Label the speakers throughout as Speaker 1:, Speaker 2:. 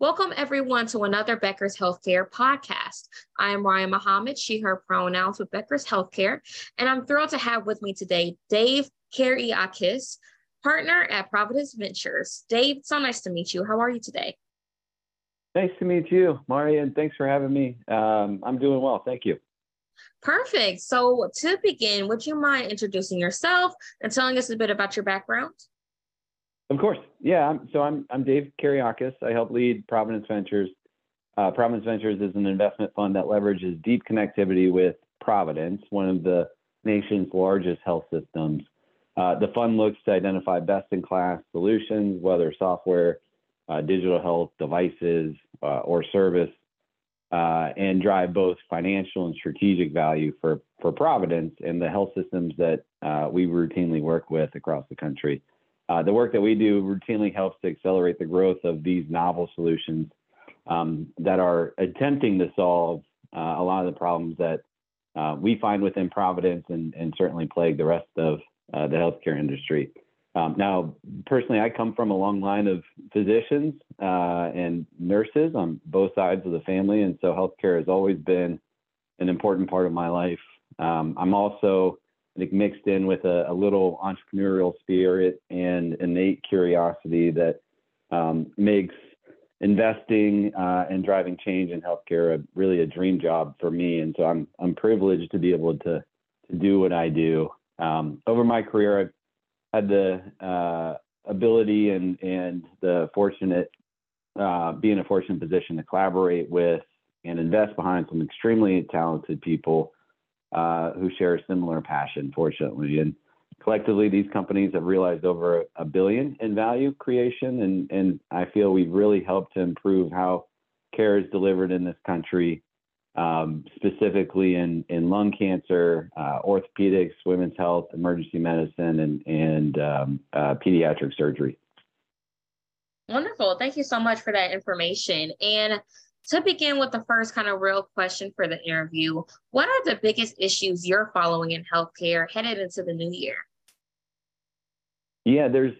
Speaker 1: Welcome, everyone, to another Becker's Healthcare podcast. I am Ryan Muhammad, she, her pronouns with Becker's Healthcare, and I'm thrilled to have with me today Dave Kariakis, partner at Providence Ventures. Dave, so nice to meet you. How are you today?
Speaker 2: Nice to meet you, Maria, and thanks for having me. Um, I'm doing well. Thank you.
Speaker 1: Perfect. So, to begin, would you mind introducing yourself and telling us a bit about your background?
Speaker 2: Of course. Yeah. So I'm, I'm Dave Kariakis. I help lead Providence Ventures. Uh, Providence Ventures is an investment fund that leverages deep connectivity with Providence, one of the nation's largest health systems. Uh, the fund looks to identify best in class solutions, whether software, uh, digital health devices, uh, or service, uh, and drive both financial and strategic value for, for Providence and the health systems that uh, we routinely work with across the country. Uh, the work that we do routinely helps to accelerate the growth of these novel solutions um, that are attempting to solve uh, a lot of the problems that uh, we find within Providence and, and certainly plague the rest of uh, the healthcare industry. Um, now, personally, I come from a long line of physicians uh, and nurses on both sides of the family, and so healthcare has always been an important part of my life. Um, I'm also think mixed in with a, a little entrepreneurial spirit and innate curiosity that um, makes investing uh, and driving change in healthcare a, really a dream job for me. And so I'm I'm privileged to be able to to do what I do. Um, over my career, I've had the uh, ability and and the fortunate uh, be in a fortunate position to collaborate with and invest behind some extremely talented people uh, who share a similar passion, fortunately. And collectively, these companies have realized over a billion in value creation. And, and I feel we've really helped to improve how care is delivered in this country, um, specifically in, in lung cancer, uh, orthopedics, women's health, emergency medicine, and, and um, uh, pediatric surgery.
Speaker 1: Wonderful. Thank you so much for that information. And to begin with the first kind of real question for the interview, what are the biggest issues you're following in healthcare headed into the new year?
Speaker 2: Yeah, there's,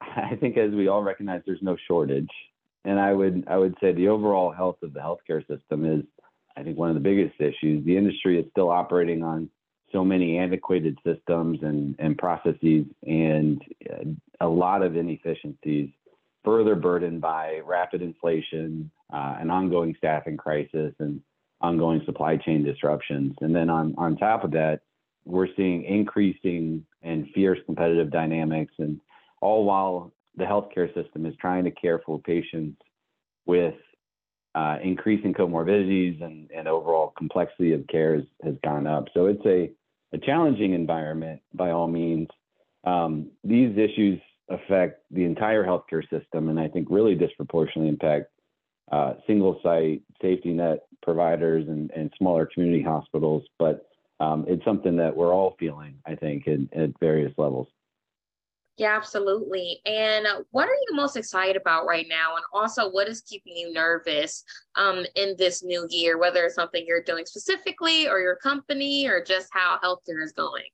Speaker 2: I think as we all recognize, there's no shortage. And I would, I would say the overall health of the healthcare system is, I think, one of the biggest issues. The industry is still operating on so many antiquated systems and, and processes and uh, a lot of inefficiencies, further burdened by rapid inflation, uh, an ongoing staffing crisis and ongoing supply chain disruptions. And then on, on top of that, we're seeing increasing and fierce competitive dynamics, and all while the healthcare system is trying to care for patients with uh, increasing comorbidities and, and overall complexity of care has, has gone up. So it's a, a challenging environment by all means. Um, these issues affect the entire healthcare system and I think really disproportionately impact uh, single site safety net providers and, and smaller community hospitals, but um, it's something that we're all feeling, I think, in, at various levels.
Speaker 1: Yeah, absolutely. And what are you most excited about right now? And also, what is keeping you nervous um, in this new year, whether it's something you're doing specifically or your company or just how healthcare is going?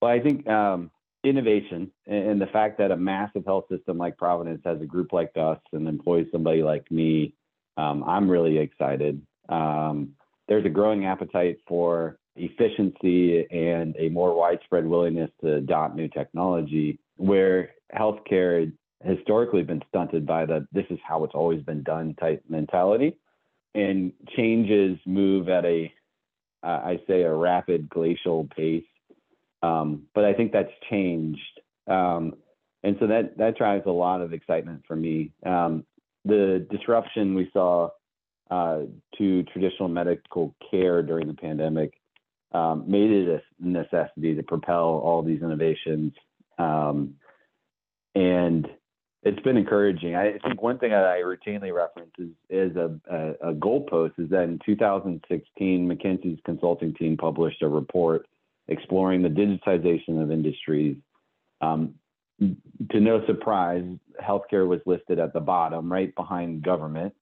Speaker 2: Well, I think um, innovation and the fact that a massive health system like Providence has a group like us and employs somebody like me, um, I'm really excited. Um, there's a growing appetite for efficiency and a more widespread willingness to adopt new technology where healthcare historically been stunted by the this is how it's always been done type mentality and changes move at a uh, I say a rapid glacial pace um, but I think that's changed. Um, and so that, that drives a lot of excitement for me. Um, the disruption we saw uh, to traditional medical care during the pandemic um, made it a necessity to propel all these innovations. Um, and it's been encouraging. I think one thing that I routinely reference is, is a, a, a goalpost is that in 2016, McKinsey's consulting team published a report exploring the digitization of industries. Um, to no surprise, healthcare was listed at the bottom, right behind government,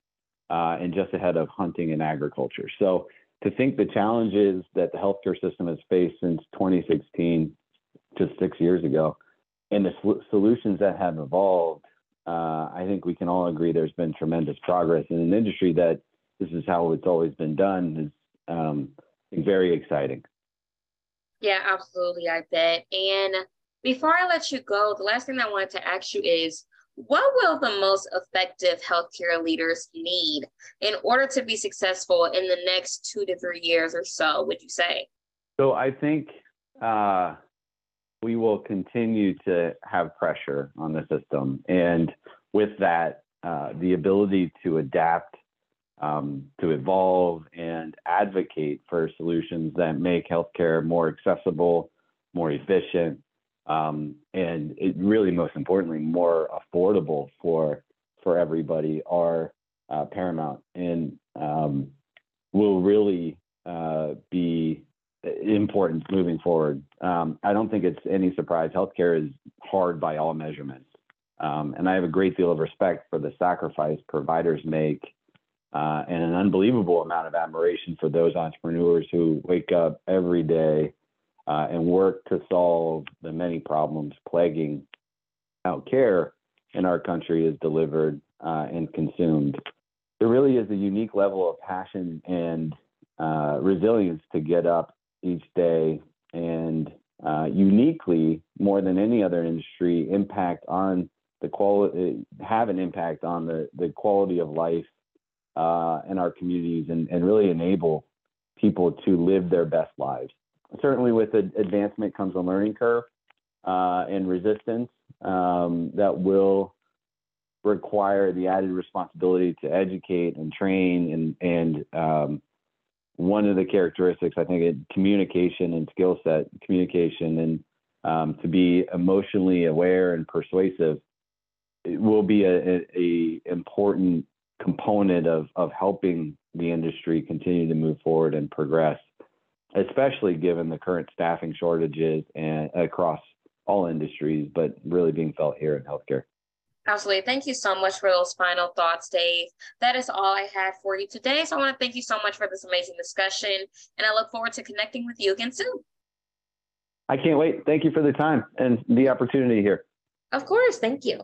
Speaker 2: uh, and just ahead of hunting and agriculture. So to think the challenges that the healthcare system has faced since 2016, just six years ago, and the solutions that have evolved uh, I think we can all agree there's been tremendous progress in an industry that this is how it's always been done is um, very exciting.
Speaker 1: Yeah, absolutely. I bet. And before I let you go, the last thing I wanted to ask you is what will the most effective healthcare leaders need in order to be successful in the next two to three years or so, would you say?
Speaker 2: So I think uh, we will continue to have pressure on the system. And with that, uh, the ability to adapt, um, to evolve, and advocate for solutions that make healthcare more accessible, more efficient, um, and really, most importantly, more affordable for for everybody are uh, paramount and um, will really uh, be important moving forward. Um, I don't think it's any surprise. Healthcare is hard by all measurements. Um, and I have a great deal of respect for the sacrifice providers make uh, and an unbelievable amount of admiration for those entrepreneurs who wake up every day uh, and work to solve the many problems plaguing how care in our country is delivered uh, and consumed. There really is a unique level of passion and uh, resilience to get up each day and uh, uniquely more than any other industry impact on the quality have an impact on the the quality of life uh, in our communities and, and really enable people to live their best lives. Certainly, with advancement comes a learning curve uh, and resistance um, that will require the added responsibility to educate and train and and um, one of the characteristics I think it communication and skill set, communication and um, to be emotionally aware and persuasive it will be a, a, a, important component of of helping the industry continue to move forward and progress, especially given the current staffing shortages and across all industries, but really being felt here in healthcare.
Speaker 1: Absolutely. Thank you so much for those final thoughts, Dave. That is all I had for you today. So I want to thank you so much for this amazing discussion, and I look forward to connecting with you again soon.
Speaker 2: I can't wait. Thank you for the time and the opportunity here.
Speaker 1: Of course. Thank you.